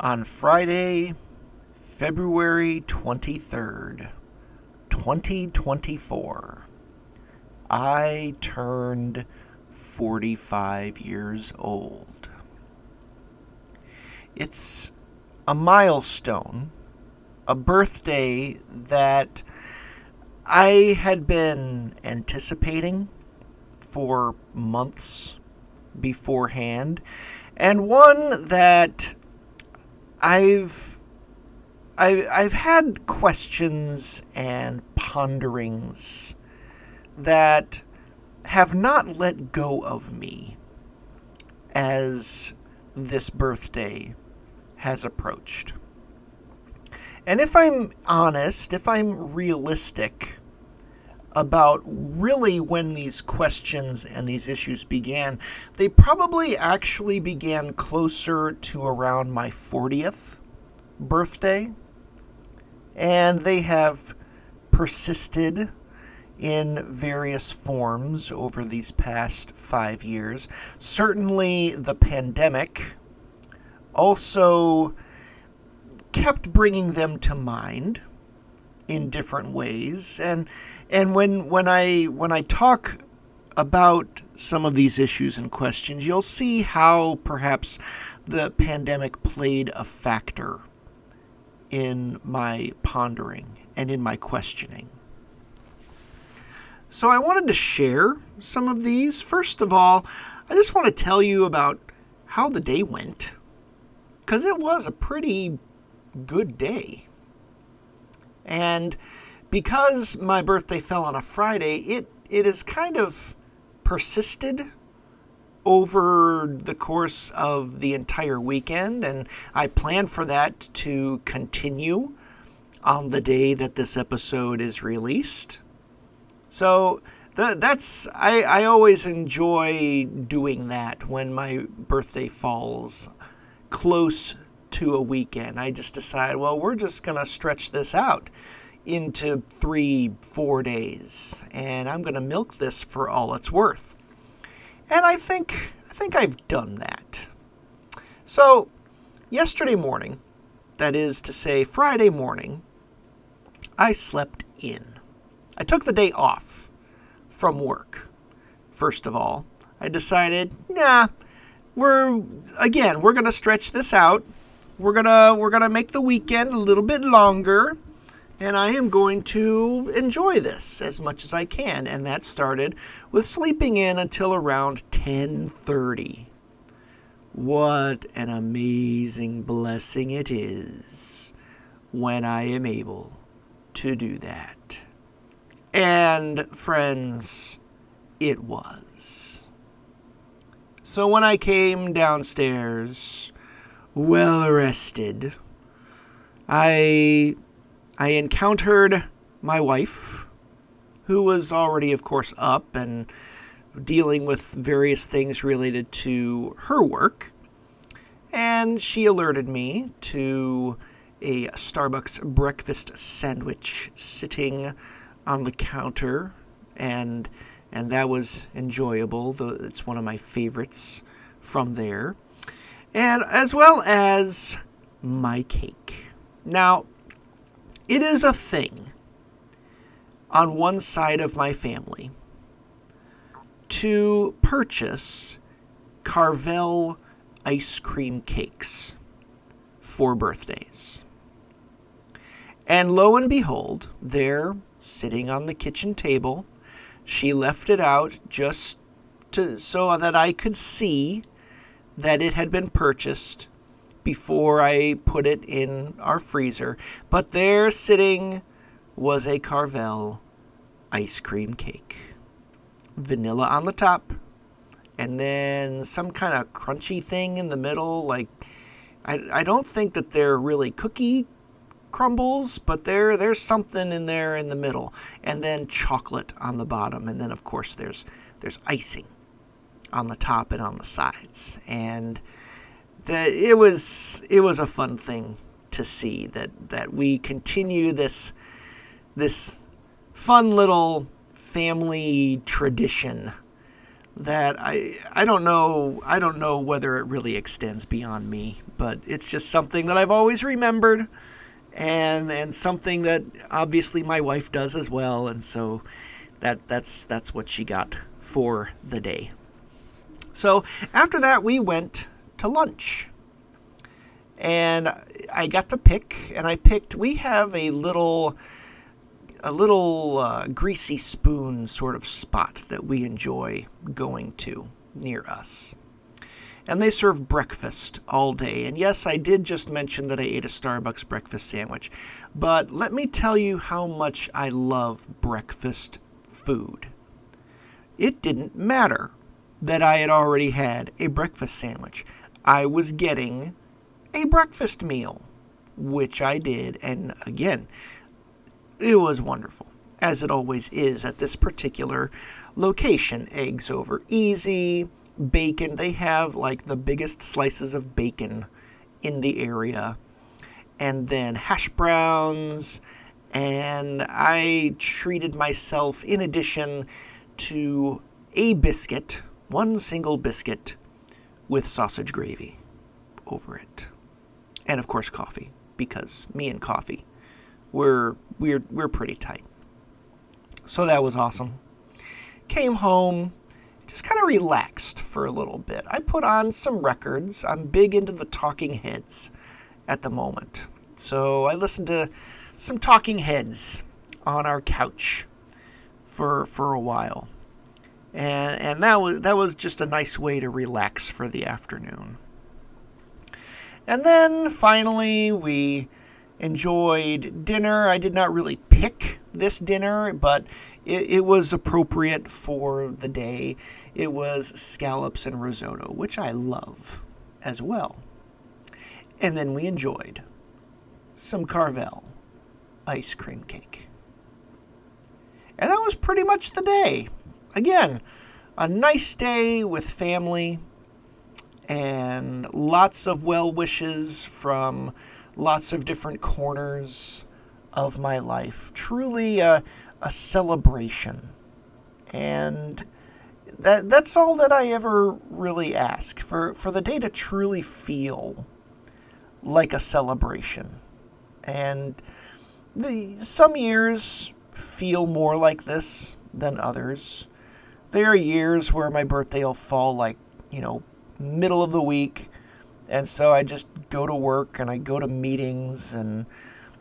on Friday, February 23rd, 2024, I turned 45 years old. It's a milestone, a birthday that I had been anticipating for months beforehand, and one that I've I, I've had questions and ponderings that have not let go of me as this birthday has approached. And if I'm honest, if I'm realistic about really when these questions and these issues began, they probably actually began closer to around my 40th birthday. And they have persisted in various forms over these past five years. Certainly, the pandemic also kept bringing them to mind in different ways and and when when I when I talk about some of these issues and questions you'll see how perhaps the pandemic played a factor in my pondering and in my questioning so I wanted to share some of these. First of all, I just want to tell you about how the day went. Because it was a pretty good day. And because my birthday fell on a Friday, it, it has kind of persisted over the course of the entire weekend, and I plan for that to continue on the day that this episode is released. So that's I, I always enjoy doing that when my birthday falls close to a weekend. I just decide, well, we're just gonna stretch this out into three, four days, and I'm gonna milk this for all it's worth. And I think I think I've done that. So yesterday morning, that is to say Friday morning, I slept in. I took the day off from work. First of all, I decided, nah, we're again, we're going to stretch this out. We're to we're to make the weekend a little bit longer and I am going to enjoy this as much as I can and that started with sleeping in until around 10:30. What an amazing blessing it is when I am able to do that. And, friends, it was. So when I came downstairs, well rested, I I encountered my wife, who was already, of course, up and dealing with various things related to her work. And she alerted me to a Starbucks breakfast sandwich sitting on the counter, and and that was enjoyable. It's one of my favorites from there, and as well as my cake. Now, it is a thing on one side of my family to purchase Carvel ice cream cakes for birthdays. And lo and behold, there sitting on the kitchen table. She left it out just to, so that I could see that it had been purchased before I put it in our freezer. But there sitting was a Carvel ice cream cake. Vanilla on the top, and then some kind of crunchy thing in the middle. Like, I, I don't think that they're really cookie crumbles, but there there's something in there in the middle, and then chocolate on the bottom, and then of course there's there's icing on the top and on the sides, and that it was it was a fun thing to see that that we continue this this fun little family tradition that I I don't know I don't know whether it really extends beyond me, but it's just something that I've always remembered and and something that obviously my wife does as well and so that that's that's what she got for the day. So after that we went to lunch. And I got to pick and I picked we have a little a little uh, greasy spoon sort of spot that we enjoy going to near us. And they serve breakfast all day. And yes, I did just mention that I ate a Starbucks breakfast sandwich. But let me tell you how much I love breakfast food. It didn't matter that I had already had a breakfast sandwich. I was getting a breakfast meal, which I did. And again, it was wonderful, as it always is at this particular location. Eggs over easy, bacon. They have like the biggest slices of bacon in the area. And then hash browns. And I treated myself, in addition to a biscuit, one single biscuit with sausage gravy over it. And of course, coffee, because me and coffee we're we're we're pretty tight. So that was awesome. Came home, just kind of relaxed for a little bit. I put on some records. I'm big into the Talking Heads at the moment. So I listened to some Talking Heads on our couch for for a while. And and that was that was just a nice way to relax for the afternoon. And then finally we enjoyed dinner. I did not really pick this dinner, but it, it, was appropriate for the day. It was scallops and risotto, which I love as well. And then we enjoyed some Carvel ice cream cake. And that was pretty much the day. Again, a nice day with family and lots of well wishes from lots of different corners of my life. Truly a, a celebration. And that that's all that I ever really ask for for the day to truly feel like a celebration. And the some years feel more like this than others. There are years where my birthday will fall like, you know, middle of the week and so I just go to work and I go to meetings and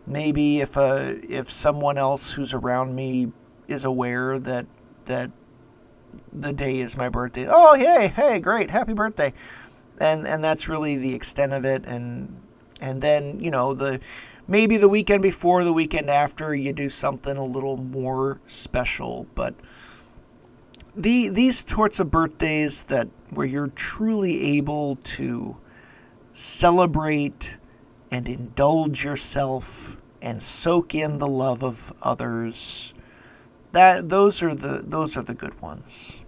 maybe if a if someone else who's around me is aware that that the day is my birthday. Oh, hey, hey, great, happy birthday. And and that's really the extent of it and and then, you know, the maybe the weekend before, the weekend after you do something a little more special, but the these sorts of birthdays that where you're truly able to celebrate and indulge yourself and soak in the love of others. That those are the those are the good ones.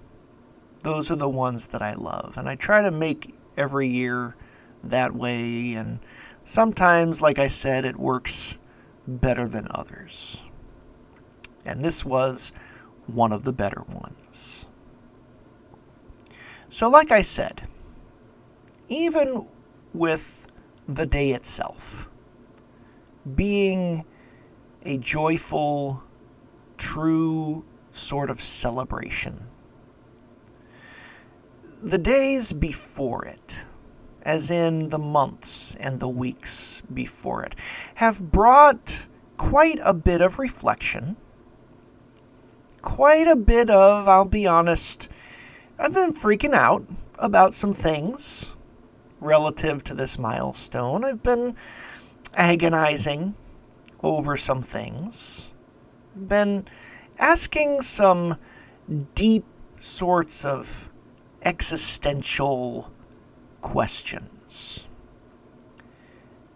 Those are the ones that I love. And I try to make every year that way and sometimes like I said it works better than others. And this was one of the better ones. So like I said, even with the day itself being a joyful, true sort of celebration. The days before it, as in the months and the weeks before it, have brought quite a bit of reflection, quite a bit of, I'll be honest, I've been freaking out about some things relative to this milestone. I've been agonizing over some things. I've been asking some deep sorts of existential questions.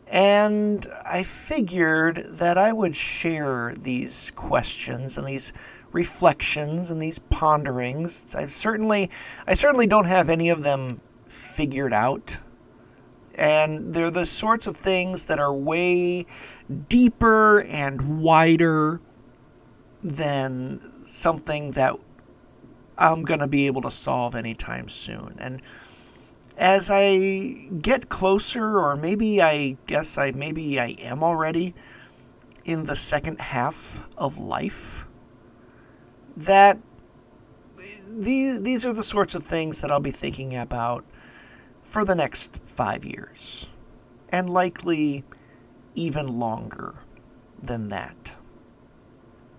And I figured that I would share these questions and these reflections and these ponderings. I certainly I certainly don't have any of them figured out and they're the sorts of things that are way deeper and wider than something that I'm going to be able to solve anytime soon. And as I get closer, or maybe I guess I maybe I am already in the second half of life, that these these are the sorts of things that I'll be thinking about for the next five years, and likely even longer than that.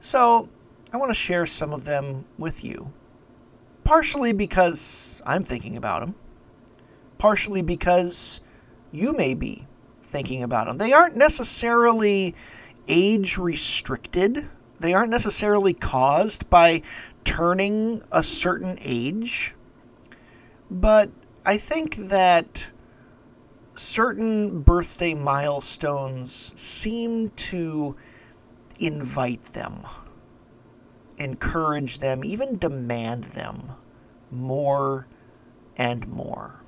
So I want to share some of them with you, partially because I'm thinking about them partially because you may be thinking about them. They aren't necessarily age restricted, they aren't necessarily caused by turning a certain age. But I think that certain birthday milestones seem to invite them, encourage them, even demand them more and more.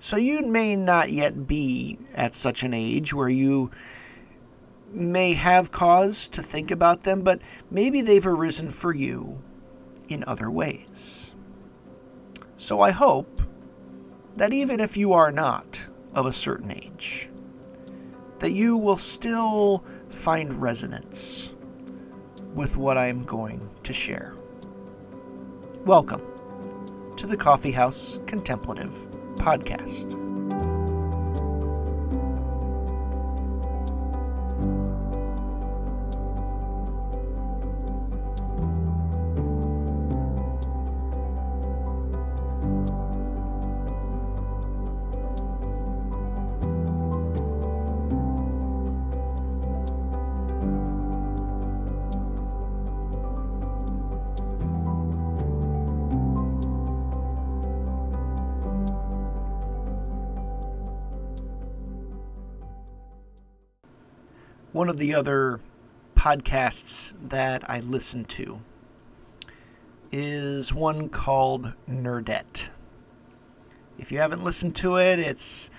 So you may not yet be at such an age where you may have cause to think about them, but maybe they've arisen for you in other ways. So I hope that even if you are not of a certain age, that you will still find resonance with what I'm going to share. Welcome to the Coffee House Contemplative podcast. One of the other podcasts that I listen to is one called Nerdette. If you haven't listened to it, it's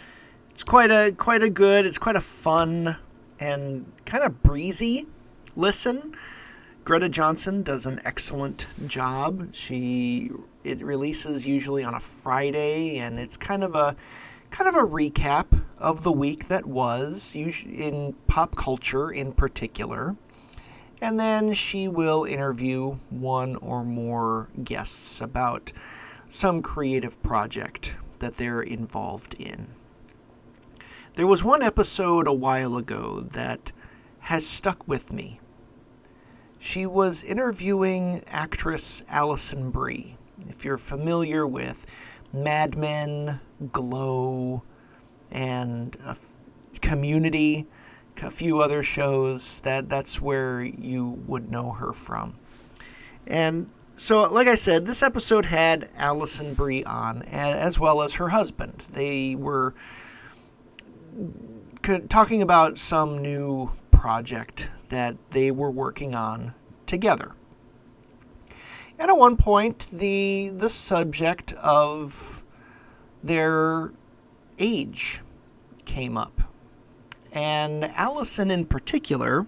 it's quite a quite a good, it's quite a fun and kind of breezy listen. Greta Johnson does an excellent job. She it releases usually on a Friday and it's kind of a kind of a recap of the week that was, in pop culture in particular. And then she will interview one or more guests about some creative project that they're involved in. There was one episode a while ago that has stuck with me. She was interviewing actress Alison Brie. If you're familiar with Mad Men, Glow, and Community, a few other shows. That that's where you would know her from. And so, like I said, this episode had Alison Brie on, as well as her husband. They were talking about some new project that they were working on together. And at one point, the the subject of their age came up. And Alison in particular,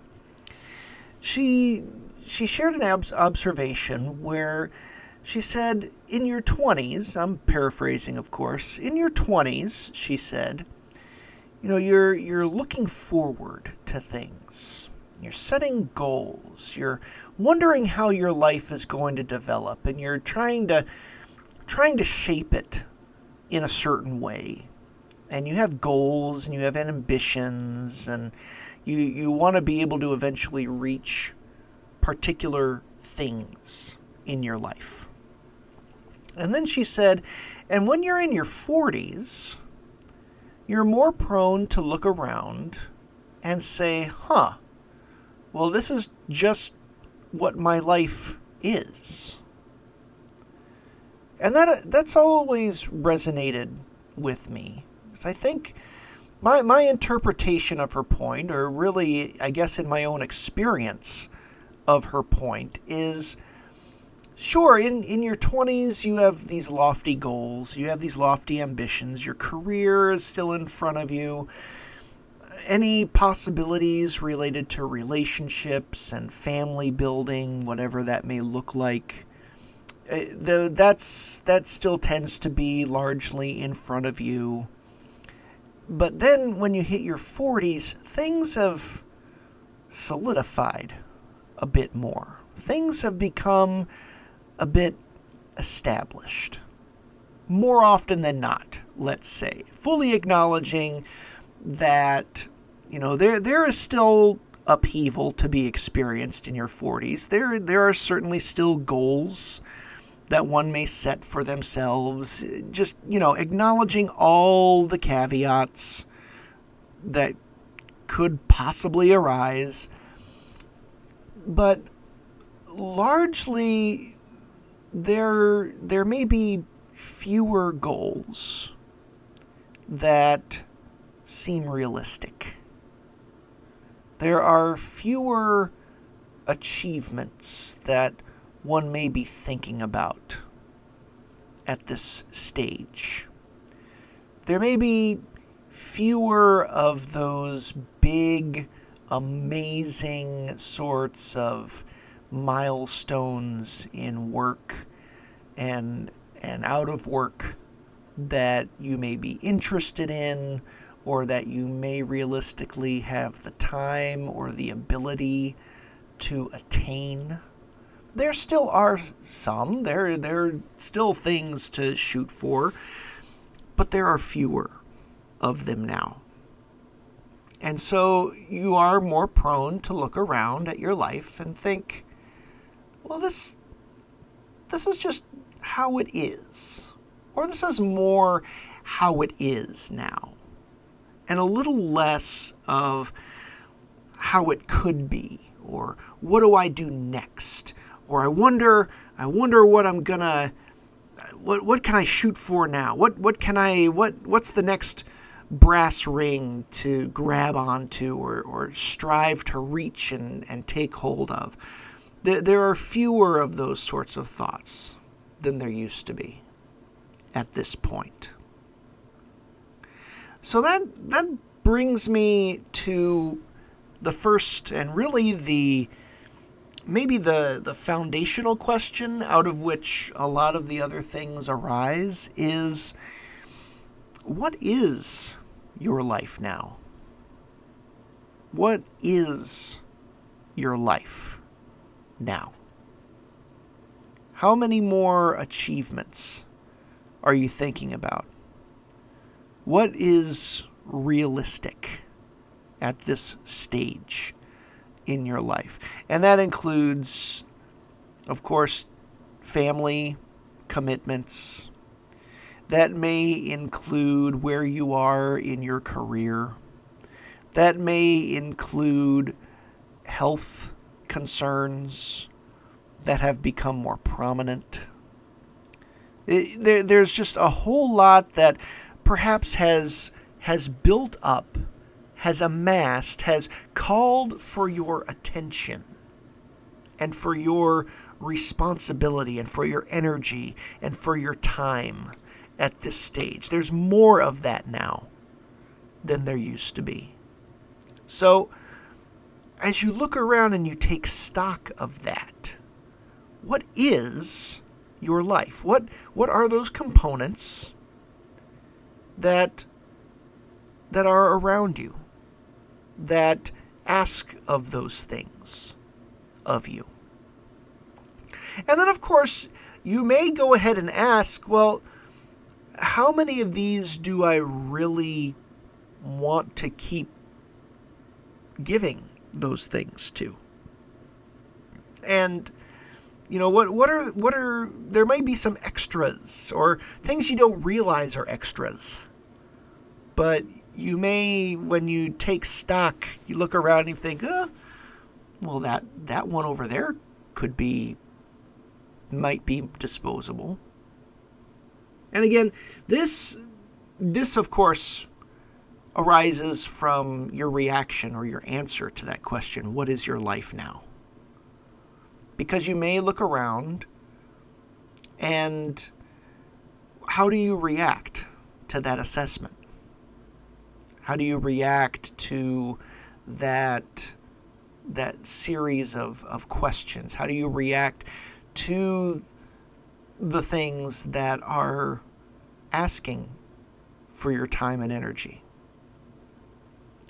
she she shared an ob- observation where she said, "In your 20s, I'm paraphrasing, of course. In your 20s, she said, you know, you're you're looking forward to things. You're setting goals. You're wondering how your life is going to develop, and you're trying to trying to shape it in a certain way. And you have goals and you have ambitions and you you want to be able to eventually reach particular things in your life. And then she said, and when you're in your 40s, you're more prone to look around and say, huh, well, this is just what my life is. And that that's always resonated with me. I think my my interpretation of her point, or really, I guess, in my own experience of her point, is sure in in your 20s you have these lofty goals, you have these lofty ambitions, your career is still in front of you. Any possibilities related to relationships and family building, whatever that may look like, uh, the, that's that still tends to be largely in front of you. But then when you hit your 40s, things have solidified a bit more. Things have become a bit established. More often than not, let's say. Fully acknowledging that, you know, there there is still upheaval to be experienced in your 40s. There there are certainly still goals that one may set for themselves. Just, you know, acknowledging all the caveats that could possibly arise. But largely, there, there may be fewer goals that seem realistic. There are fewer achievements that one may be thinking about at this stage. There may be fewer of those big, amazing sorts of milestones in work and and out of work that you may be interested in or that you may realistically have the time or the ability to attain there still are some. There, there are still things to shoot for, but there are fewer of them now. And so you are more prone to look around at your life and think, well, this, this is just how it is. Or this is more how it is now. And a little less of how it could be, or what do I do next, or I wonder I wonder what I'm gonna what what can I shoot for now? What what can I what what's the next brass ring to grab onto or, or strive to reach and, and take hold of? There, there are fewer of those sorts of thoughts than there used to be at this point. So that that brings me to the first and really the maybe the, the foundational question out of which a lot of the other things arise is what is your life now? What is your life now? How many more achievements are you thinking about? What is realistic at this stage? in your life. And that includes, of course, family commitments. That may include where you are in your career. That may include health concerns that have become more prominent. It, there, there's just a whole lot that perhaps has has built up has amassed, has called for your attention and for your responsibility and for your energy and for your time at this stage. There's more of that now than there used to be. So, as you look around and you take stock of that, what is your life? What what are those components that that are around you? that ask of those things of you. And then, of course, you may go ahead and ask, well, how many of these do I really want to keep giving those things to? And you know what what are what are there might be some extras or things you don't realize are extras. But you may, when you take stock, you look around and you think, oh, well, that, that one over there could be, might be disposable. And again, this, this of course, arises from your reaction or your answer to that question what is your life now? Because you may look around and how do you react to that assessment? How do you react to that that series of, of questions? How do you react to the things that are asking for your time and energy.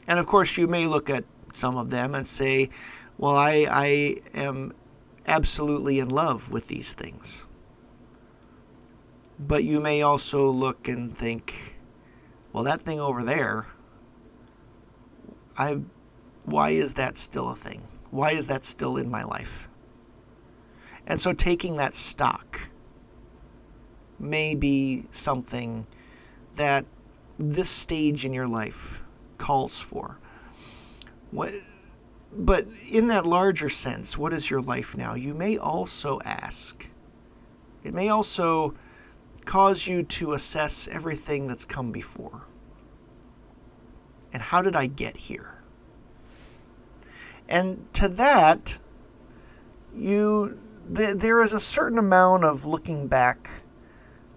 And of course, you may look at some of them and say, well, I, I am absolutely in love with these things. But you may also look and think, well, that thing over there, I, why is that still a thing? Why is that still in my life? And so taking that stock may be something that this stage in your life calls for. What, but in that larger sense, what is your life now? You may also ask. It may also cause you to assess everything that's come before. And how did I get here? And to that, you th- there is a certain amount of looking back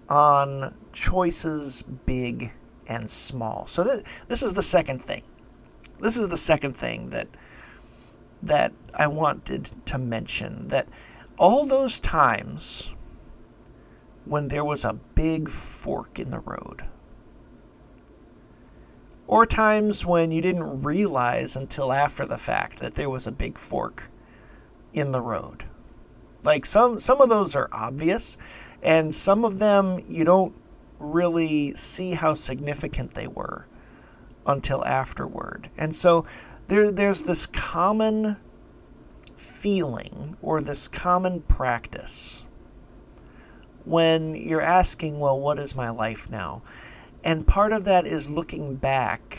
on choices big and small. So th- this is the second thing. This is the second thing that that I wanted to mention that all those times when there was a big fork in the road or times when you didn't realize until after the fact that there was a big fork in the road. Like some some of those are obvious and some of them you don't really see how significant they were until afterward. And so there, there's this common feeling or this common practice when you're asking, well, what is my life now? And part of that is looking back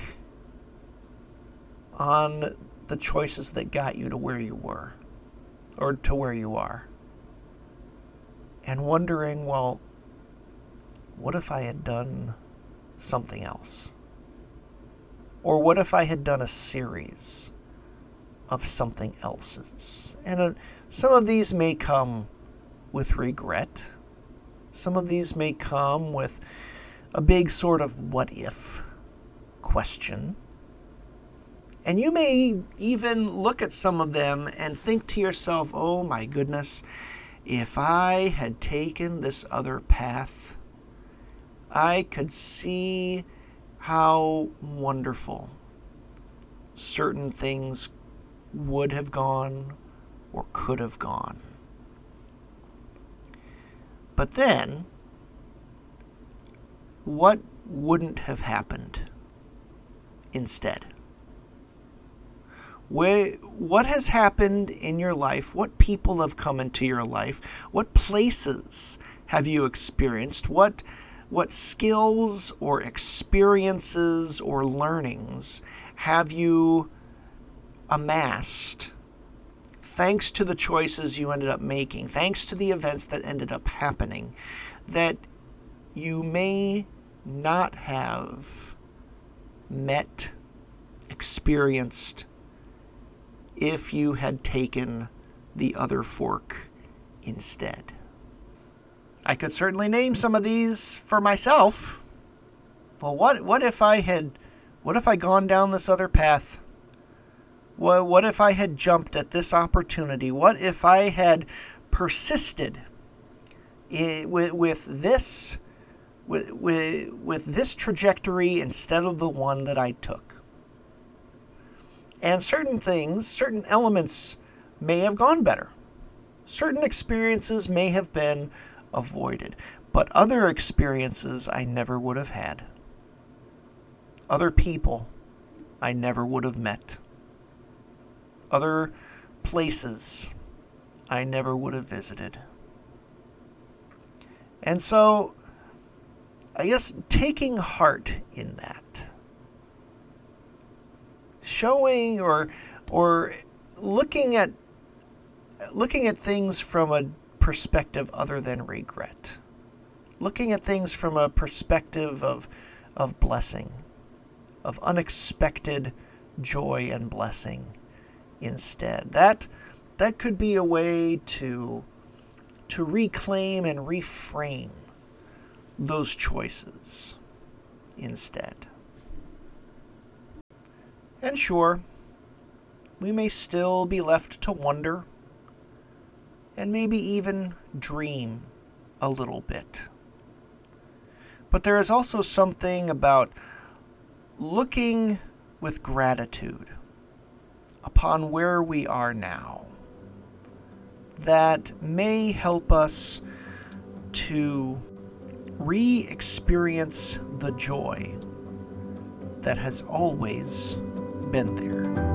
on the choices that got you to where you were or to where you are. And wondering, well, what if I had done something else? Or what if I had done a series of something else's? And uh, some of these may come with regret. Some of these may come with a big sort of what if question. And you may even look at some of them and think to yourself, oh my goodness, if I had taken this other path, I could see how wonderful certain things would have gone or could have gone. But then, what wouldn't have happened instead? What has happened in your life? What people have come into your life? What places have you experienced? What what skills or experiences or learnings have you amassed thanks to the choices you ended up making, thanks to the events that ended up happening, that you may not have met, experienced if you had taken the other fork instead? I could certainly name some of these for myself. Well, what what if I had what if I gone down this other path? What what if I had jumped at this opportunity? What if I had persisted eh, with, with this with, with, with this trajectory instead of the one that I took? And certain things, certain elements may have gone better. Certain experiences may have been avoided. But other experiences I never would have had. Other people I never would have met. Other places I never would have visited. And so, I guess taking heart in that, showing or or looking at looking at things from a perspective other than regret. Looking at things from a perspective of, of blessing, of unexpected joy and blessing instead. That, that could be a way to, to reclaim and reframe those choices instead. And sure, we may still be left to wonder and maybe even dream a little bit. But there is also something about looking with gratitude upon where we are now that may help us to re experience the joy that has always been there.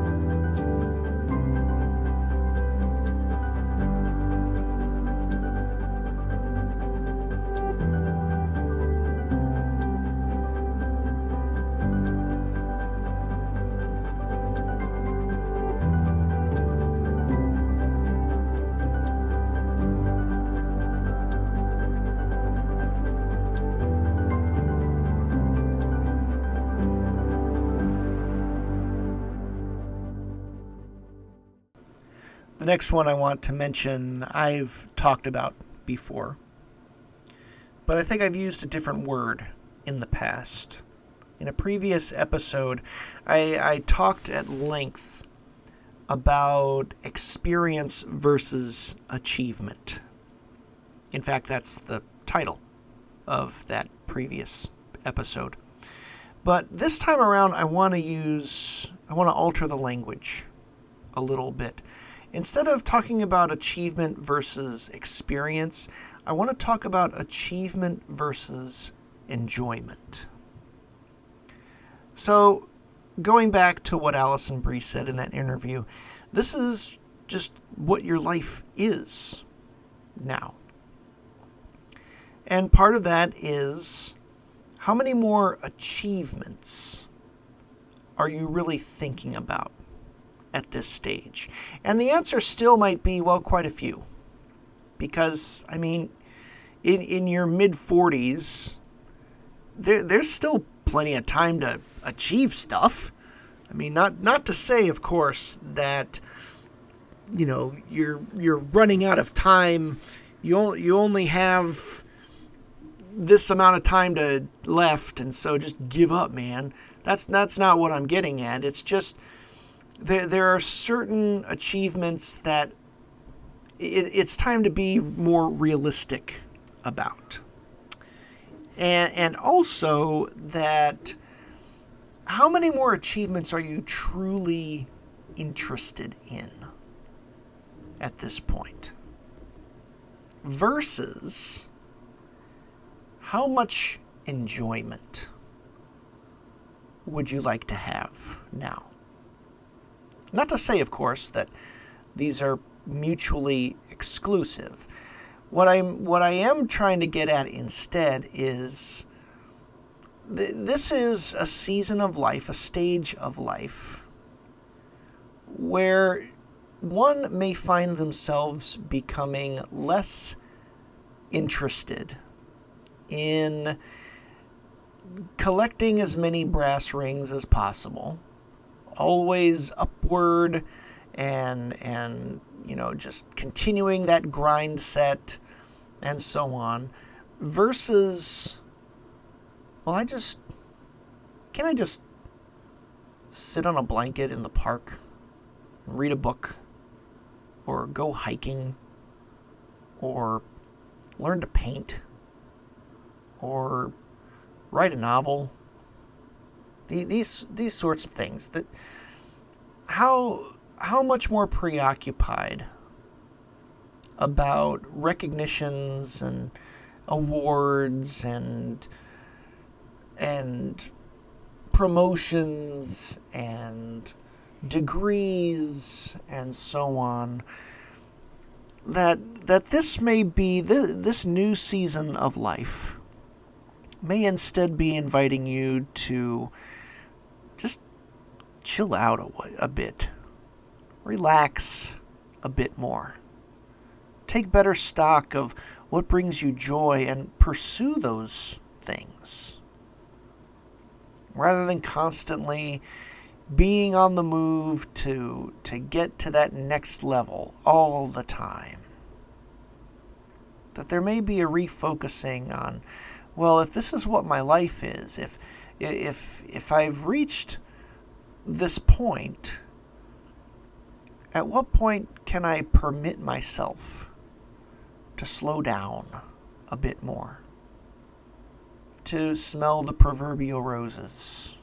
The next one I want to mention, I've talked about before, but I think I've used a different word in the past. In a previous episode, I, I talked at length about experience versus achievement. In fact, that's the title of that previous episode. But this time around, I want to use, I want to alter the language a little bit. Instead of talking about achievement versus experience, I want to talk about achievement versus enjoyment. So, going back to what Alison Brie said in that interview, this is just what your life is now. And part of that is how many more achievements are you really thinking about? At this stage? And the answer still might be, well, quite a few. Because, I mean, in, in your mid 40s, there, there's still plenty of time to achieve stuff. I mean, not not to say, of course, that you know you're you're running out of time. You you only have this amount of time to left, and so just give up, man. That's that's not what I'm getting at. It's just there, there are certain achievements that it, it's time to be more realistic about. And, and also that how many more achievements are you truly interested in at this point? Versus how much enjoyment would you like to have now? Not to say, of course, that these are mutually exclusive. What I'm what I am trying to get at instead is th- this is a season of life, a stage of life where one may find themselves becoming less interested in collecting as many brass rings as possible always upward and and you know just continuing that grind set and so on versus well I just can I just sit on a blanket in the park and read a book or go hiking or learn to paint or write a novel the, these these sorts of things. That how how much more preoccupied about recognitions and awards and and promotions and degrees and so on that that this may be the, this new season of life may instead be inviting you to just chill out a, a bit, relax a bit more. Take better stock of what brings you joy and pursue those things. Rather than constantly being on the move to to get to that next level all the time. That there may be a refocusing on well, if this is what my life is, if if if I've reached this point, at what point can I permit myself to slow down a bit more, to smell the proverbial roses,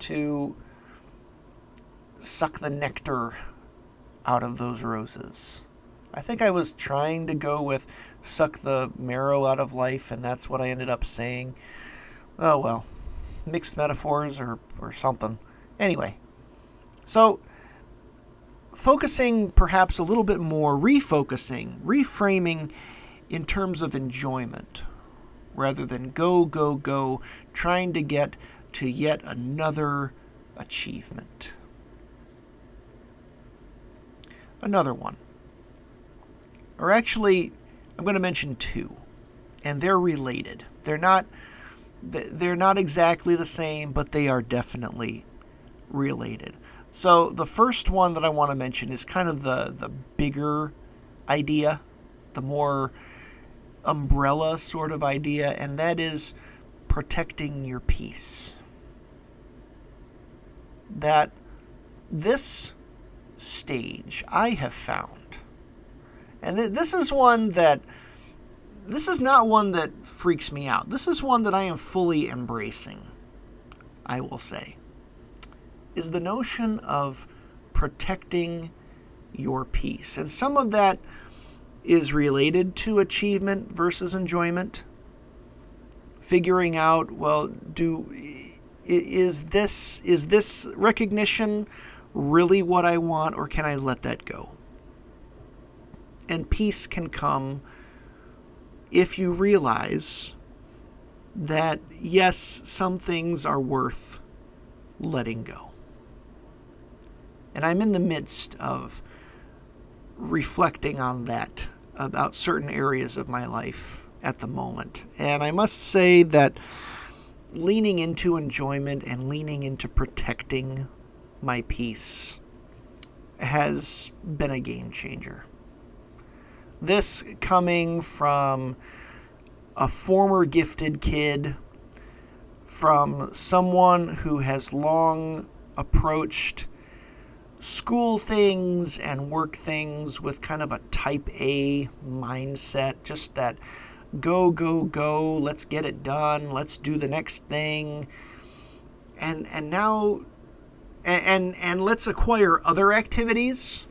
to suck the nectar out of those roses. I think I was trying to go with suck the marrow out of life, and that's what I ended up saying. Oh well, mixed metaphors or, or something. Anyway, so focusing perhaps a little bit more, refocusing, reframing in terms of enjoyment rather than go, go, go, trying to get to yet another achievement. Another one. Or actually, I'm going to mention two, and they're related. They're not they're not exactly the same, but they are definitely related. So the first one that I want to mention is kind of the the bigger idea, the more umbrella sort of idea, and that is protecting your peace. That this stage I have found, and th- this is one that this is not one that freaks me out. This is one that I am fully embracing, I will say, is the notion of protecting your peace. And some of that is related to achievement versus enjoyment. Figuring out, well, do is this is this recognition really what I want or can I let that go? And peace can come if you realize that, yes, some things are worth letting go. And I'm in the midst of reflecting on that about certain areas of my life at the moment. And I must say that leaning into enjoyment and leaning into protecting my peace has been a game changer. This coming from a former gifted kid, from someone who has long approached school things and work things with kind of a type A mindset, just that go, go, go, let's get it done, let's do the next thing. And and now and and, and let's acquire other activities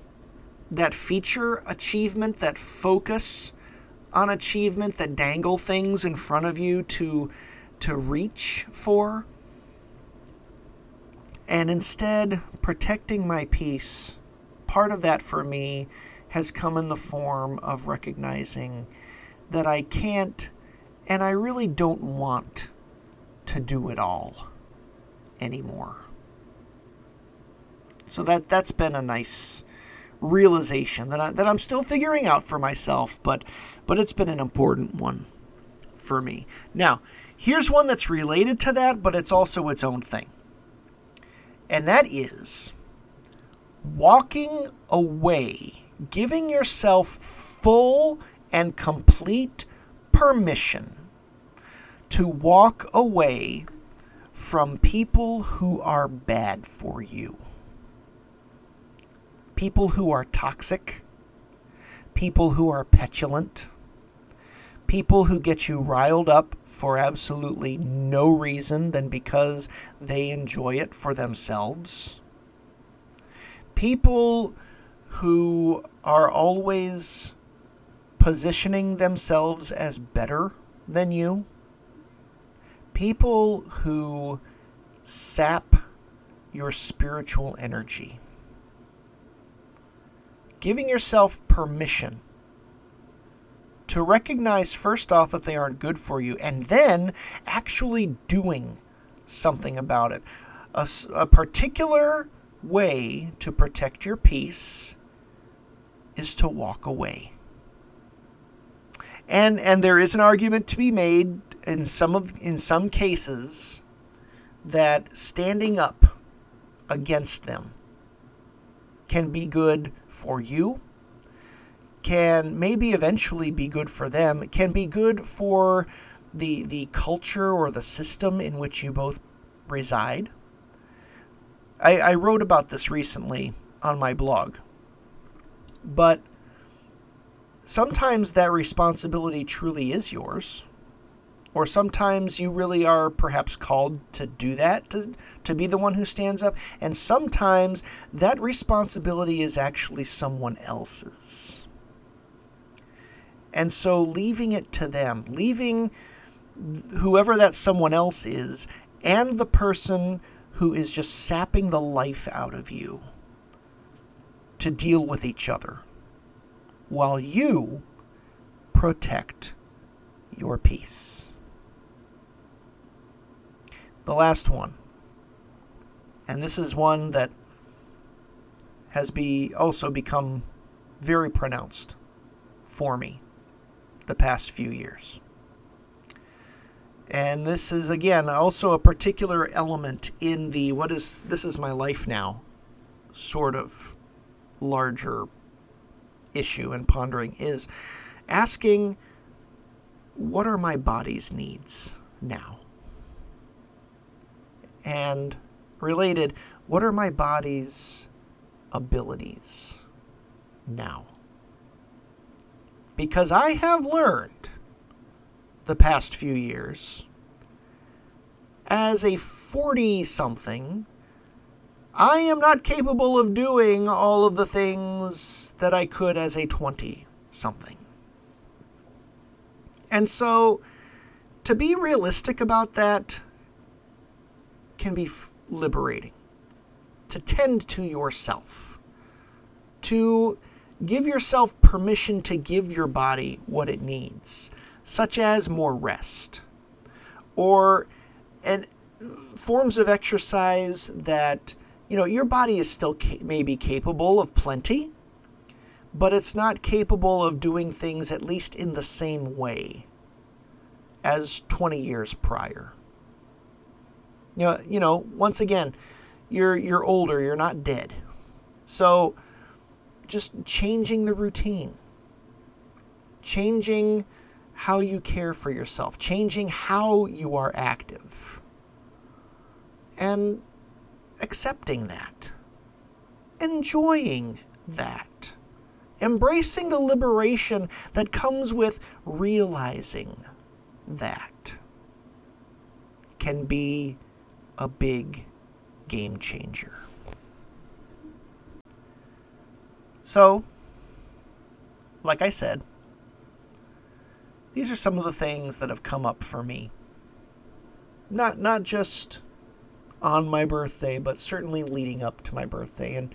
that feature achievement, that focus on achievement, that dangle things in front of you to to reach for. And instead, protecting my peace, part of that for me has come in the form of recognizing that I can't and I really don't want to do it all anymore. So that that's been a nice realization that I, that I'm still figuring out for myself, but but it's been an important one for me. Now, here's one that's related to that, but it's also its own thing. And that is walking away, giving yourself full and complete permission to walk away from people who are bad for you people who are toxic, people who are petulant, people who get you riled up for absolutely no reason than because they enjoy it for themselves, people who are always positioning themselves as better than you, people who sap your spiritual energy giving yourself permission to recognize first off that they aren't good for you and then actually doing something about it. A, a, particular way to protect your peace is to walk away. And and there is an argument to be made in some of in some cases that standing up against them can be good for you, can maybe eventually be good for them, can be good for the the culture or the system in which you both reside. I, I wrote about this recently on my blog. But sometimes that responsibility truly is yours. Or sometimes you really are perhaps called to do that, to, to be the one who stands up. And sometimes that responsibility is actually someone else's. And so leaving it to them, leaving whoever that someone else is, and the person who is just sapping the life out of you to deal with each other while you protect your peace. The last one, and this is one that has be also become very pronounced for me the past few years. And this is again also a particular element in the what is this is my life now sort of larger issue and pondering is asking what are my body's needs now? And related, what are my body's abilities now? Because I have learned the past few years as a 40 something I am not capable of doing all of the things that I could as a 20 something. And so, to be realistic about that can be f- liberating. To tend to yourself, to give yourself permission to give your body what it needs, such as more rest, or and forms of exercise that you know, your body is still ca- maybe capable of plenty, but it's not capable of doing things at least in the same way as 20 years prior. You know, you know, once again, you're you're older, you're not dead. So just changing the routine. Changing how you care for yourself, changing how you are active. And accepting that, enjoying that, embracing the liberation that comes with realizing that can be a big game changer. So, like I said, these are some of the things that have come up for me. Not not just on my birthday, but certainly leading up to my birthday. And,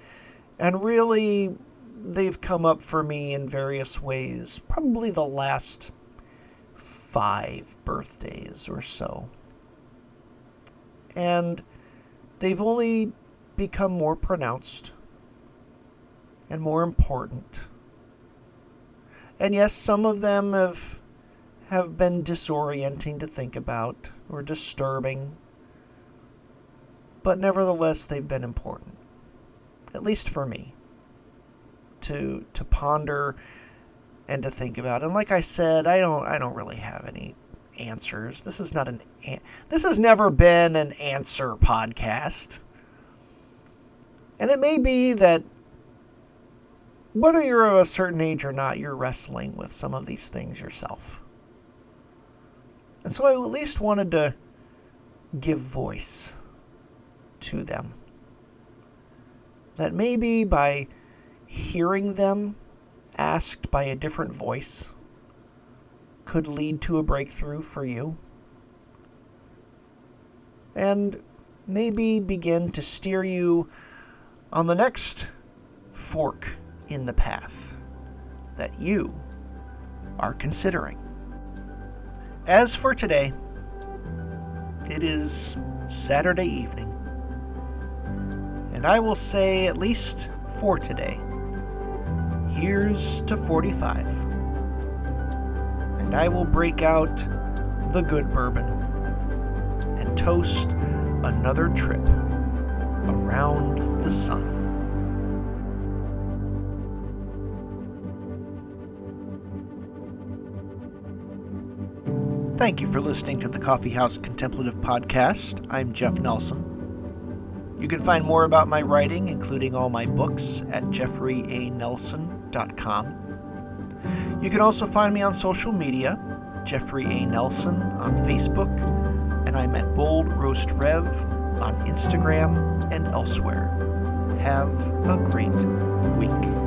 and really, they've come up for me in various ways, probably the last five birthdays or so. And they've only become more pronounced and more important. And yes, some of them have have been disorienting to think about or disturbing but nevertheless, they've been important, at least for me, to to ponder and to think about. And like I said, I don't I don't really have any answers. This is not an this has never been an answer podcast. And it may be that whether you're of a certain age or not, you're wrestling with some of these things yourself. And so I at least wanted to give voice to them. That maybe by hearing them asked by a different voice could lead to a breakthrough for you. And maybe begin to steer you on the next fork in the path that you are considering. As for today, it is Saturday evening. And I will say, at least for today, here's to 45. And I will break out the good bourbon and toast another trip around the sun. Thank you for listening to the Coffee House Contemplative Podcast. I'm Jeff Nelson. You can find more about my writing, including all my books, at jeffreyanelson.com. You can also find me on social media, Jeffrey A. Nelson on Facebook, and I'm at Bold Roast Rev on Instagram and elsewhere. Have a great week.